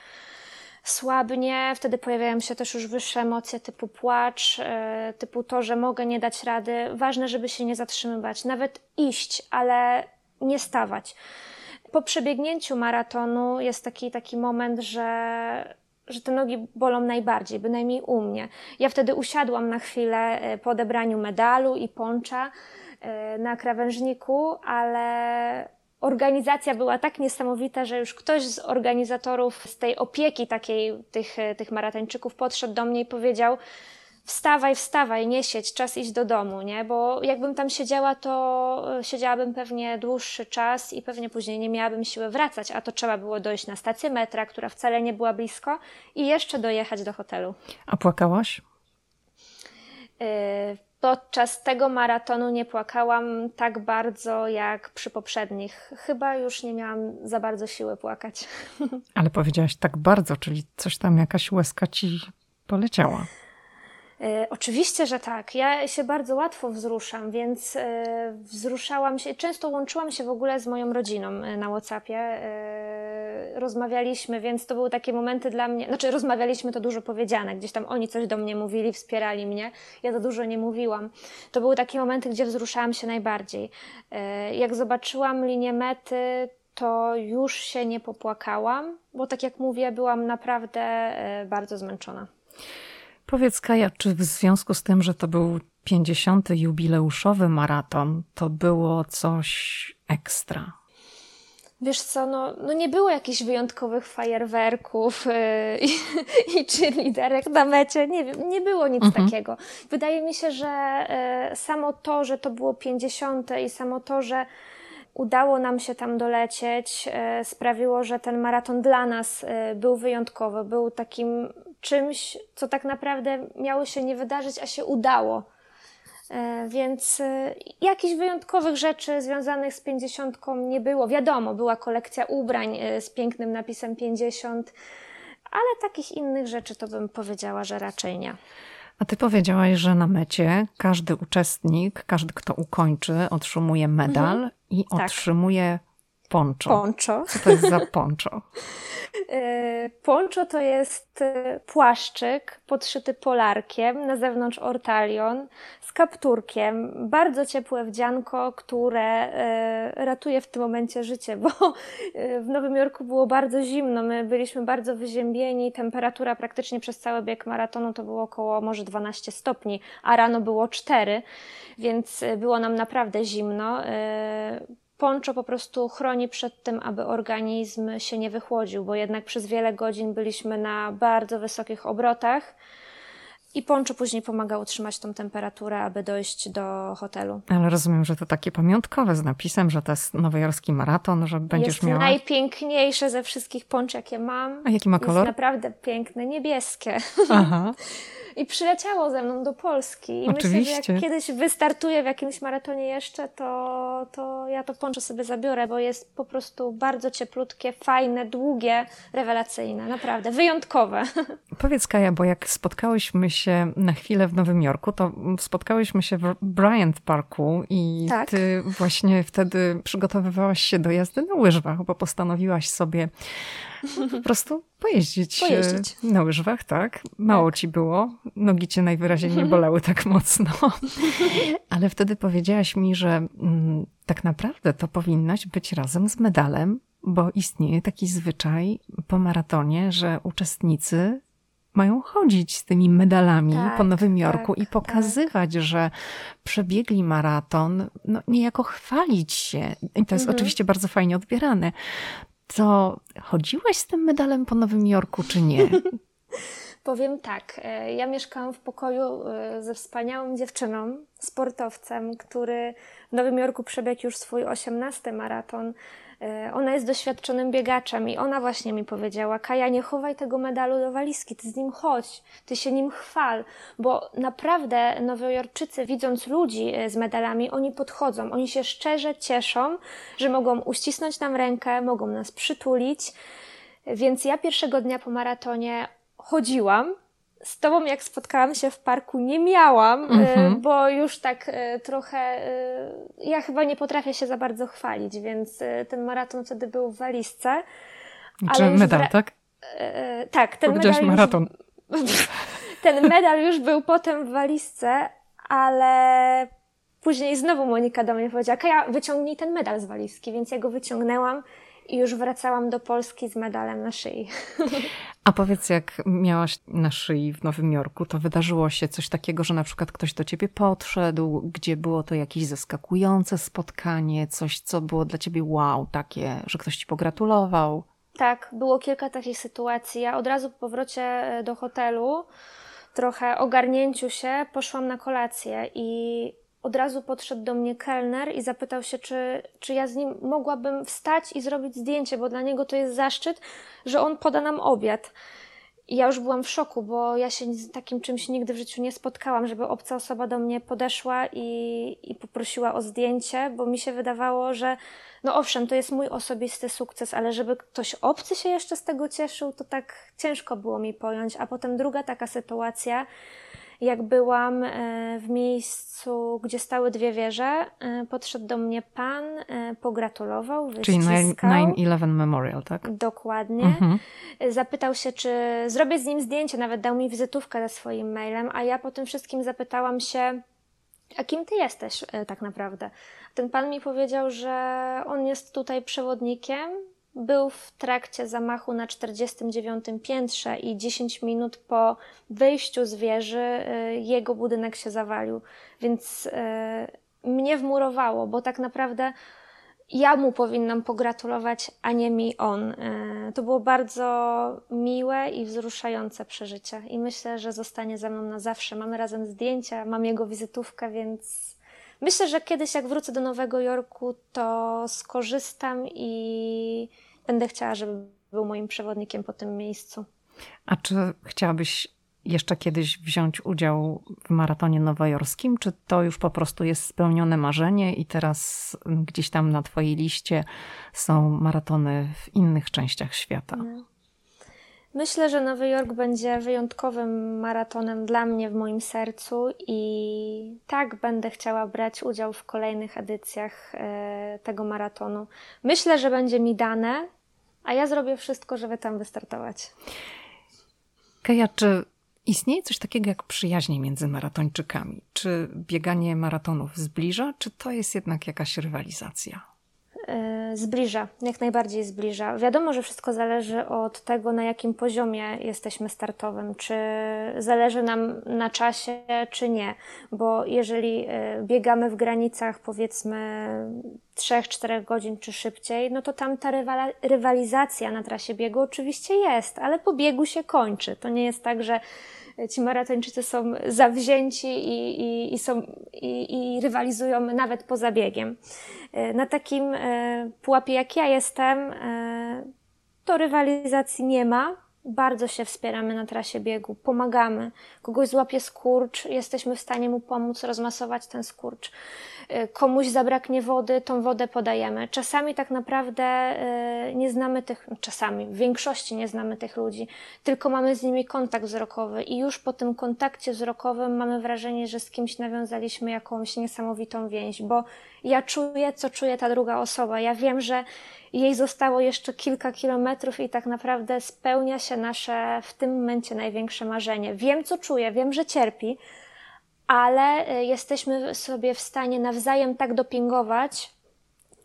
słabnie, wtedy pojawiają się też już wyższe emocje typu płacz, e, typu to, że mogę nie dać rady. Ważne, żeby się nie zatrzymywać, nawet iść, ale nie stawać. Po przebiegnięciu maratonu jest taki, taki moment, że że te nogi bolą najbardziej, bynajmniej u mnie. Ja wtedy usiadłam na chwilę e, po odebraniu medalu i poncza e, na krawężniku, ale organizacja była tak niesamowita, że już ktoś z organizatorów z tej opieki takiej tych, e, tych maratończyków podszedł do mnie i powiedział, wstawaj, wstawaj, nie siedź, czas iść do domu, nie? Bo jakbym tam siedziała, to e, siedziałabym pewnie dłuższy czas i pewnie później nie miałabym siły wracać, a to trzeba było dojść na stację metra, która wcale nie była blisko i jeszcze dojechać do hotelu. A płakałaś? E, podczas tego maratonu nie płakałam tak bardzo jak przy poprzednich. Chyba już nie miałam za bardzo siły płakać. (laughs) Ale powiedziałaś tak bardzo, czyli coś tam, jakaś łezka ci poleciała. E, oczywiście, że tak. Ja się bardzo łatwo wzruszam, więc e, wzruszałam się, często łączyłam się w ogóle z moją rodziną e, na WhatsAppie. Rozmawialiśmy, więc to były takie momenty dla mnie, znaczy rozmawialiśmy to dużo powiedziane, gdzieś tam oni coś do mnie mówili, wspierali mnie, ja za dużo nie mówiłam. To były takie momenty, gdzie wzruszałam się najbardziej. Jak zobaczyłam linię mety, to już się nie popłakałam, bo tak jak mówię, byłam naprawdę bardzo zmęczona. Powiedz Kaja, czy w związku z tym, że to był 50. jubileuszowy maraton, to było coś ekstra? Wiesz co, no, no nie było jakichś wyjątkowych fajerwerków yy, (laughs) i, i czy liderek na mecie, nie wiem, nie było nic mhm. takiego. Wydaje mi się, że yy, samo to, że to było 50. i samo to, że udało nam się tam dolecieć, yy, sprawiło, że ten maraton dla nas y, był wyjątkowy, był takim czymś, co tak naprawdę miało się nie wydarzyć, a się udało. E, więc e, jakichś wyjątkowych rzeczy związanych z pięćdziesiątką nie było. Wiadomo, była kolekcja ubrań e, z pięknym napisem 50, ale takich innych rzeczy to bym powiedziała, że raczej nie. A ty powiedziałaś, że na mecie każdy uczestnik, każdy, kto ukończy, otrzymuje medal mhm. i tak. otrzymuje poncho. Poncho. Co to jest za poncho? (laughs) E, poncho to jest e, płaszczyk podszyty polarkiem, na zewnątrz ortalion, z kapturkiem. Bardzo ciepłe wdzianko, które e, ratuje w tym momencie życie, bo w Nowym Jorku było bardzo zimno. My byliśmy bardzo wyziębieni. Temperatura praktycznie przez cały bieg maratonu to było około może 12 stopni, a rano było 4, więc było nam naprawdę zimno Poncho po prostu chroni przed tym, aby organizm się nie wychłodził, bo jednak przez wiele godzin byliśmy na bardzo wysokich obrotach. I poncho później pomaga utrzymać tą temperaturę, aby dojść do hotelu. Ale rozumiem, że to takie pamiątkowe z napisem, że to jest nowojorski maraton, że będziesz jest miała... najpiękniejsze ze wszystkich ponch, jakie mam. A jaki ma kolor? Jest naprawdę piękne, niebieskie. Aha. (laughs) i przyleciało ze mną do Polski. I Oczywiście. myślę, że jak kiedyś wystartuję w jakimś maratonie jeszcze, to, to ja to poncho sobie zabiorę, bo jest po prostu bardzo cieplutkie, fajne, długie, rewelacyjne, naprawdę, wyjątkowe. (laughs) Powiedz Kaja, bo jak spotkałyśmy się na chwilę w Nowym Jorku, to spotkałyśmy się w Bryant Parku i tak. ty właśnie wtedy przygotowywałaś się do jazdy na łyżwach, bo postanowiłaś sobie po prostu pojeździć, e, pojeździć. na łyżwach, tak? Mało tak. ci było, nogi cię najwyraźniej nie bolały tak mocno. (laughs) Ale wtedy powiedziałaś mi, że mm, tak naprawdę to powinnaś być razem z medalem, bo istnieje taki zwyczaj po maratonie, że uczestnicy mają chodzić z tymi medalami tak, po Nowym Jorku tak, i pokazywać, tak. że przebiegli maraton, no niejako chwalić się. I to jest mhm. oczywiście bardzo fajnie odbierane. To chodziłaś z tym medalem po Nowym Jorku, czy nie? (laughs) Powiem tak, e, ja mieszkałam w pokoju e, ze wspaniałą dziewczyną, sportowcem, który w Nowym Jorku przebiegł już swój 18 maraton. E, ona jest doświadczonym biegaczem i ona właśnie mi powiedziała: Kaja, nie chowaj tego medalu do walizki, ty z nim chodź, ty się nim chwal, bo naprawdę Nowojorczycy, widząc ludzi z medalami, oni podchodzą, oni się szczerze cieszą, że mogą uścisnąć nam rękę, mogą nas przytulić. Więc ja pierwszego dnia po maratonie chodziłam. Z tobą, jak spotkałam się w parku, nie miałam, mm-hmm. bo już tak e, trochę. E, ja chyba nie potrafię się za bardzo chwalić, więc ten maraton wtedy był w walizce. Czy medal, wra- tak? Tak, ten medal. maraton. Już, (laughs) ten medal już był potem w walizce, ale później znowu Monika do mnie powiedziała: Kaja, wyciągnij ten medal z walizki, więc ja go wyciągnęłam i już wracałam do Polski z medalem na szyi. (laughs) A powiedz, jak miałaś na szyi w Nowym Jorku, to wydarzyło się coś takiego, że na przykład ktoś do ciebie podszedł, gdzie było to jakieś zaskakujące spotkanie, coś, co było dla ciebie wow, takie, że ktoś ci pogratulował? Tak, było kilka takich sytuacji. Ja od razu po powrocie e, do hotelu, trochę ogarnięciu się, poszłam na kolację i od razu podszedł do mnie kelner i zapytał się, czy, czy ja z nim mogłabym wstać i zrobić zdjęcie, bo dla niego to jest zaszczyt, że on poda nam obiad. I ja już byłam w szoku, bo ja się z takim czymś nigdy w życiu nie spotkałam, żeby obca osoba do mnie podeszła i, i poprosiła o zdjęcie, bo mi się wydawało, że no owszem, to jest mój osobisty sukces, ale żeby ktoś obcy się jeszcze z tego cieszył, to tak ciężko było mi pojąć. A potem druga taka sytuacja, jak byłam e, w miejscu, gdzie stały dwie wieże, e, podszedł do mnie pan, e, pogratulował, wyściskał. Czyli 9-11 Memorial, tak? Dokładnie. Mhm. Zapytał się, czy zrobię z nim zdjęcie, nawet dał mi wizytówkę ze swoim mailem, a ja po tym wszystkim zapytałam się, a kim ty jesteś tak naprawdę? Ten pan mi powiedział, że on jest tutaj przewodnikiem był w trakcie zamachu na 49 piętrze i 10 minut po wyjściu z wieży y, jego budynek się zawalił. Więc y, mnie wmurowało, bo tak naprawdę ja mu powinnam pogratulować, a nie mi on. Y, to było bardzo miłe i wzruszające przeżycie i myślę, że zostanie ze mną na zawsze. Mamy razem zdjęcia, mam jego wizytówkę, więc myślę, że kiedyś jak wrócę do Nowego Jorku, to skorzystam i będę chciała, żeby był moim przewodnikiem po tym miejscu. A czy chciałabyś jeszcze kiedyś wziąć udział w maratonie nowojorskim? Czy to już po prostu jest spełnione marzenie i teraz gdzieś tam na Twojej liście są maratony w innych częściach świata? Myślę, że Nowy Jork będzie wyjątkowym maratonem dla mnie w moim sercu i tak będę chciała brać udział w kolejnych edycjach e, tego maratonu. Myślę, że będzie mi dane, a ja zrobię wszystko, żeby tam wystartować. Kaja, czy istnieje coś takiego jak przyjaźnie między maratończykami? Czy bieganie maratonów zbliża, czy to jest jednak jakaś rywalizacja? E, zbliża, jak najbardziej zbliża. Wiadomo, że wszystko zależy od tego, na jakim poziomie jesteśmy startowym, czy zależy nam na czasie, czy nie, bo jeżeli e, biegamy w granicach powiedzmy 3-4 godzin czy szybciej, no to tam ta rywalizacja na trasie biegu oczywiście jest, ale po biegu się kończy. To nie jest tak, że ci maratończycy są zawzięci i, i, i, są, i, i rywalizują nawet poza biegiem. E, na takim e, pułapie jak ja jestem, e, to rywalizacji nie ma, bardzo się wspieramy na trasie biegu, pomagamy. Kogoś złapie skurcz, jesteśmy w stanie mu pomóc rozmasować ten skurcz. Y, komuś zabraknie wody, tą wodę podajemy. Czasami tak naprawdę y, nie znamy tych, czasami, w większości nie znamy tych ludzi, tylko mamy z nimi kontakt wzrokowy i już po tym kontakcie wzrokowym mamy wrażenie, że z kimś nawiązaliśmy jakąś niesamowitą więź, bo ja czuję, co czuje ta druga osoba. Ja wiem, że jej zostało jeszcze kilka kilometrów i tak naprawdę spełnia się nasze w tym momencie największe marzenie. Wiem, co czuje, wiem, że cierpi, ale y, jesteśmy sobie w stanie nawzajem tak dopingować,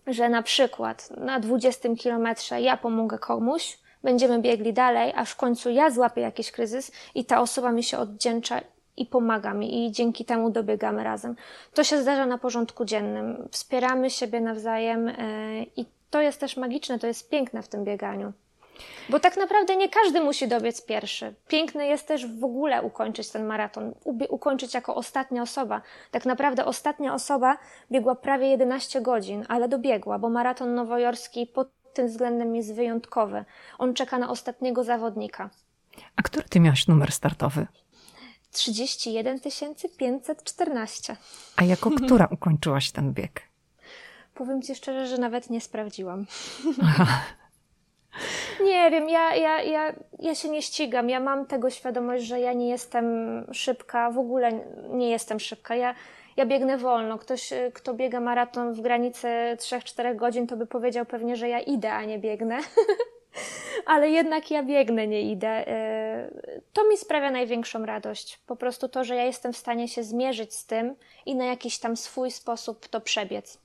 że na przykład na 20 kilometrze ja pomogę komuś, będziemy biegli dalej, aż w końcu ja złapię jakiś kryzys i ta osoba mi się oddzięcza i pomaga mi i dzięki temu dobiegamy razem. To się zdarza na porządku dziennym. Wspieramy siebie nawzajem y, i to jest też magiczne, to jest piękne w tym bieganiu. Bo tak naprawdę nie każdy musi dobiec pierwszy. Piękne jest też w ogóle ukończyć ten maraton, ukończyć jako ostatnia osoba. Tak naprawdę ostatnia osoba biegła prawie 11 godzin, ale dobiegła, bo maraton nowojorski pod tym względem jest wyjątkowy. On czeka na ostatniego zawodnika. A który ty miałaś numer startowy? 31 514. A jako (laughs) która ukończyłaś ten bieg? Powiem ci szczerze, że nawet nie sprawdziłam. Aha. Nie wiem, ja, ja, ja, ja się nie ścigam. Ja mam tego świadomość, że ja nie jestem szybka, w ogóle nie jestem szybka. Ja, ja biegnę wolno. Ktoś, kto biega maraton w granicy 3-4 godzin, to by powiedział pewnie, że ja idę, a nie biegnę. (laughs) Ale jednak ja biegnę, nie idę. Y, to mi sprawia największą radość. Po prostu to, że ja jestem w stanie się zmierzyć z tym i na jakiś tam swój sposób to przebiec.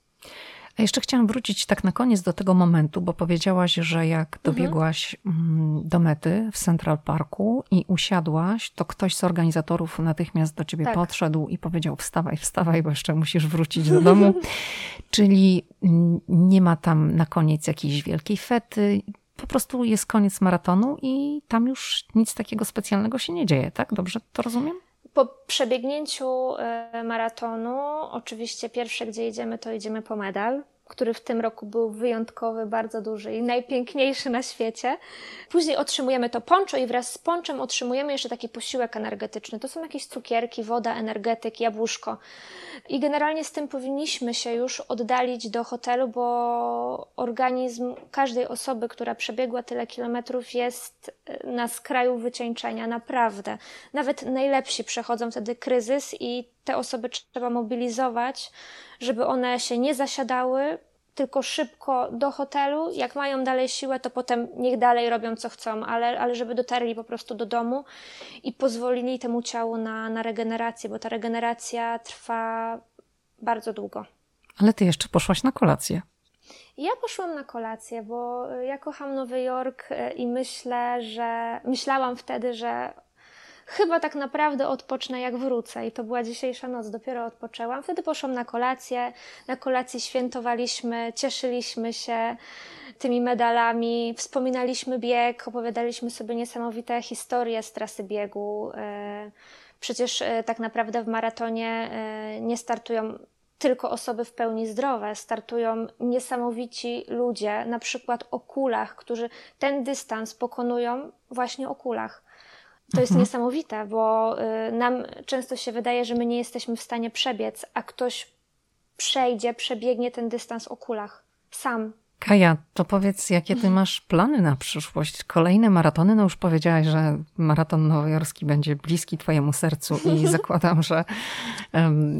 A jeszcze chciałam wrócić tak na koniec do tego momentu, bo powiedziałaś, że jak mhm. dobiegłaś mhm. do mety w Central Parku i usiadłaś, to ktoś z organizatorów natychmiast do ciebie tak. podszedł i powiedział: Wstawaj, wstawaj, bo jeszcze musisz wrócić do domu. (laughs) Czyli nie ma tam na koniec jakiejś wielkiej fety. Po prostu jest koniec maratonu i tam już nic takiego specjalnego się nie dzieje, tak? Dobrze to rozumiem? Po przebiegnięciu e, maratonu, oczywiście pierwsze, gdzie idziemy, to idziemy po medal który w tym roku był wyjątkowy, bardzo duży i najpiękniejszy na świecie. Później otrzymujemy to poncho i wraz z ponczem otrzymujemy jeszcze taki posiłek energetyczny. To są jakieś cukierki, woda, energetyk, jabłuszko. I generalnie z tym powinniśmy się już oddalić do hotelu, bo organizm każdej osoby, która przebiegła tyle kilometrów, jest e, na skraju wycieńczenia, naprawdę. Nawet najlepsi przechodzą wtedy kryzys i te osoby trzeba mobilizować, żeby one się nie zasiadały, tylko szybko do hotelu. Jak mają dalej siłę, to potem niech dalej robią co chcą, ale, ale żeby dotarli po prostu do domu i pozwolili temu ciału na, na regenerację, bo ta regeneracja trwa bardzo długo. Ale ty jeszcze poszłaś na kolację. Ja poszłam na kolację, bo ja kocham Nowy Jork e, i myślę, że myślałam wtedy, że chyba tak naprawdę odpocznę jak wrócę i to była dzisiejsza noc, dopiero odpoczęłam. Wtedy poszłam na kolację, na kolacji świętowaliśmy, cieszyliśmy się tymi medalami, wspominaliśmy bieg, opowiadaliśmy sobie niesamowite historie z trasy biegu. E, przecież e, tak naprawdę w maratonie e, nie startują tylko osoby w pełni zdrowe, startują niesamowici ludzie, na przykład o kulach, którzy ten dystans pokonują właśnie o kulach. To jest mhm. niesamowite, bo y, nam często się wydaje, że my nie jesteśmy w stanie przebiec, a ktoś przejdzie, przebiegnie ten dystans o kulach sam. Kaja, to powiedz, jakie ty masz plany na przyszłość? Kolejne maratony? No już powiedziałaś, że maraton nowojorski będzie bliski twojemu sercu i (laughs) zakładam, że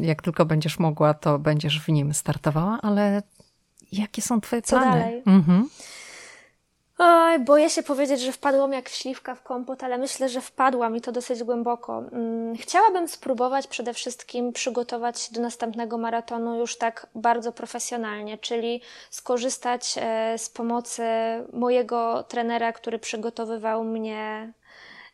jak tylko będziesz mogła, to będziesz w nim startowała, ale jakie są twoje plany? Co dalej? Mhm. Oj, boję się powiedzieć, że wpadłam jak śliwka w kompot, ale myślę, że wpadłam i to dosyć głęboko. Mm, chciałabym spróbować przede wszystkim przygotować się do następnego maratonu już tak bardzo profesjonalnie, czyli skorzystać e, z pomocy mojego trenera, który przygotowywał mnie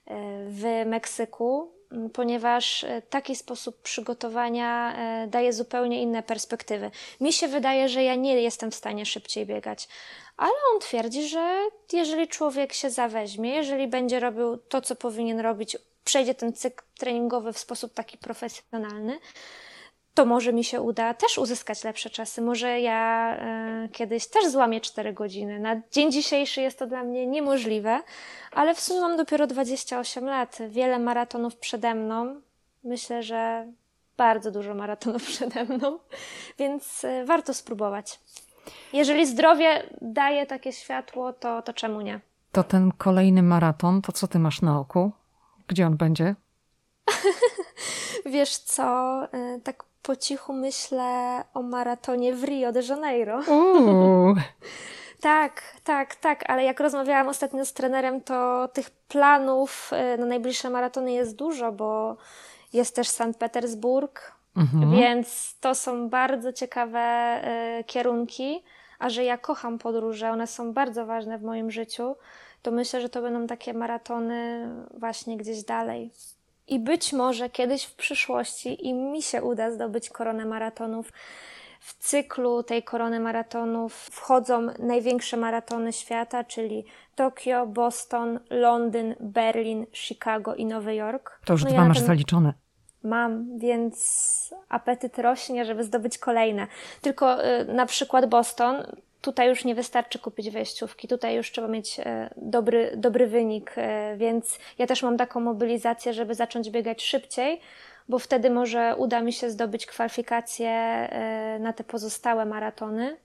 e, w Meksyku, ponieważ e, taki sposób przygotowania daje zupełnie inne perspektywy. Mi się wydaje, że ja nie jestem w stanie szybciej biegać ale on twierdzi, że jeżeli człowiek się zaweźmie, jeżeli będzie robił to, co powinien robić, przejdzie ten cykl treningowy w sposób taki profesjonalny, to może mi się uda też uzyskać lepsze czasy. Może ja e, kiedyś też złamię 4 godziny. Na dzień dzisiejszy jest to dla mnie niemożliwe, ale w sumie mam dopiero 28 lat. Wiele maratonów przede mną. Myślę, że bardzo dużo maratonów (laughs) przede mną, więc e, warto spróbować. Jeżeli zdrowie daje takie światło, to, to czemu nie? To ten kolejny maraton, to co ty masz na oku? Gdzie on będzie? (laughs) Wiesz co, e, tak po cichu myślę o maratonie w Rio de Janeiro. (laughs) Tak, tak, tak, ale jak rozmawiałam ostatnio z trenerem, to tych planów e, na najbliższe maratony jest dużo, bo jest też Sankt Petersburg, mhm. więc to są bardzo ciekawe e, kierunki. A że ja kocham podróże, one są bardzo ważne w moim życiu, to myślę, że to będą takie maratony właśnie gdzieś dalej. I być może kiedyś w przyszłości i mi się uda zdobyć koronę maratonów. W cyklu tej korony maratonów wchodzą największe maratony świata, czyli Tokio, Boston, Londyn, Berlin, Chicago i Nowy Jork. To już no dwa ja masz ten... zaliczone. Mam, więc apetyt rośnie, żeby zdobyć kolejne. Tylko y, na przykład Boston tutaj już nie wystarczy kupić wejściówki, tutaj już trzeba mieć e, dobry, dobry wynik, e, więc ja też mam taką mobilizację, żeby zacząć biegać szybciej, bo wtedy może uda mi się zdobyć kwalifikacje e, na te pozostałe maratony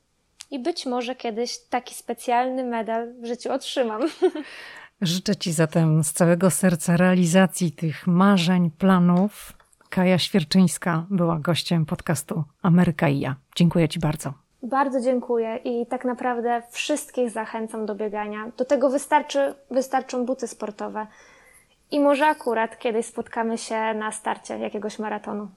i być może kiedyś taki specjalny medal w życiu otrzymam. (laughs) Życzę Ci zatem z całego serca realizacji tych marzeń, planów. Kaja Świerczyńska była gościem podcastu Ameryka i ja. Dziękuję Ci bardzo. Bardzo dziękuję i tak naprawdę wszystkich zachęcam do biegania. Do tego wystarczy, wystarczą buty sportowe. I może akurat kiedyś spotkamy się na starcie jakiegoś maratonu.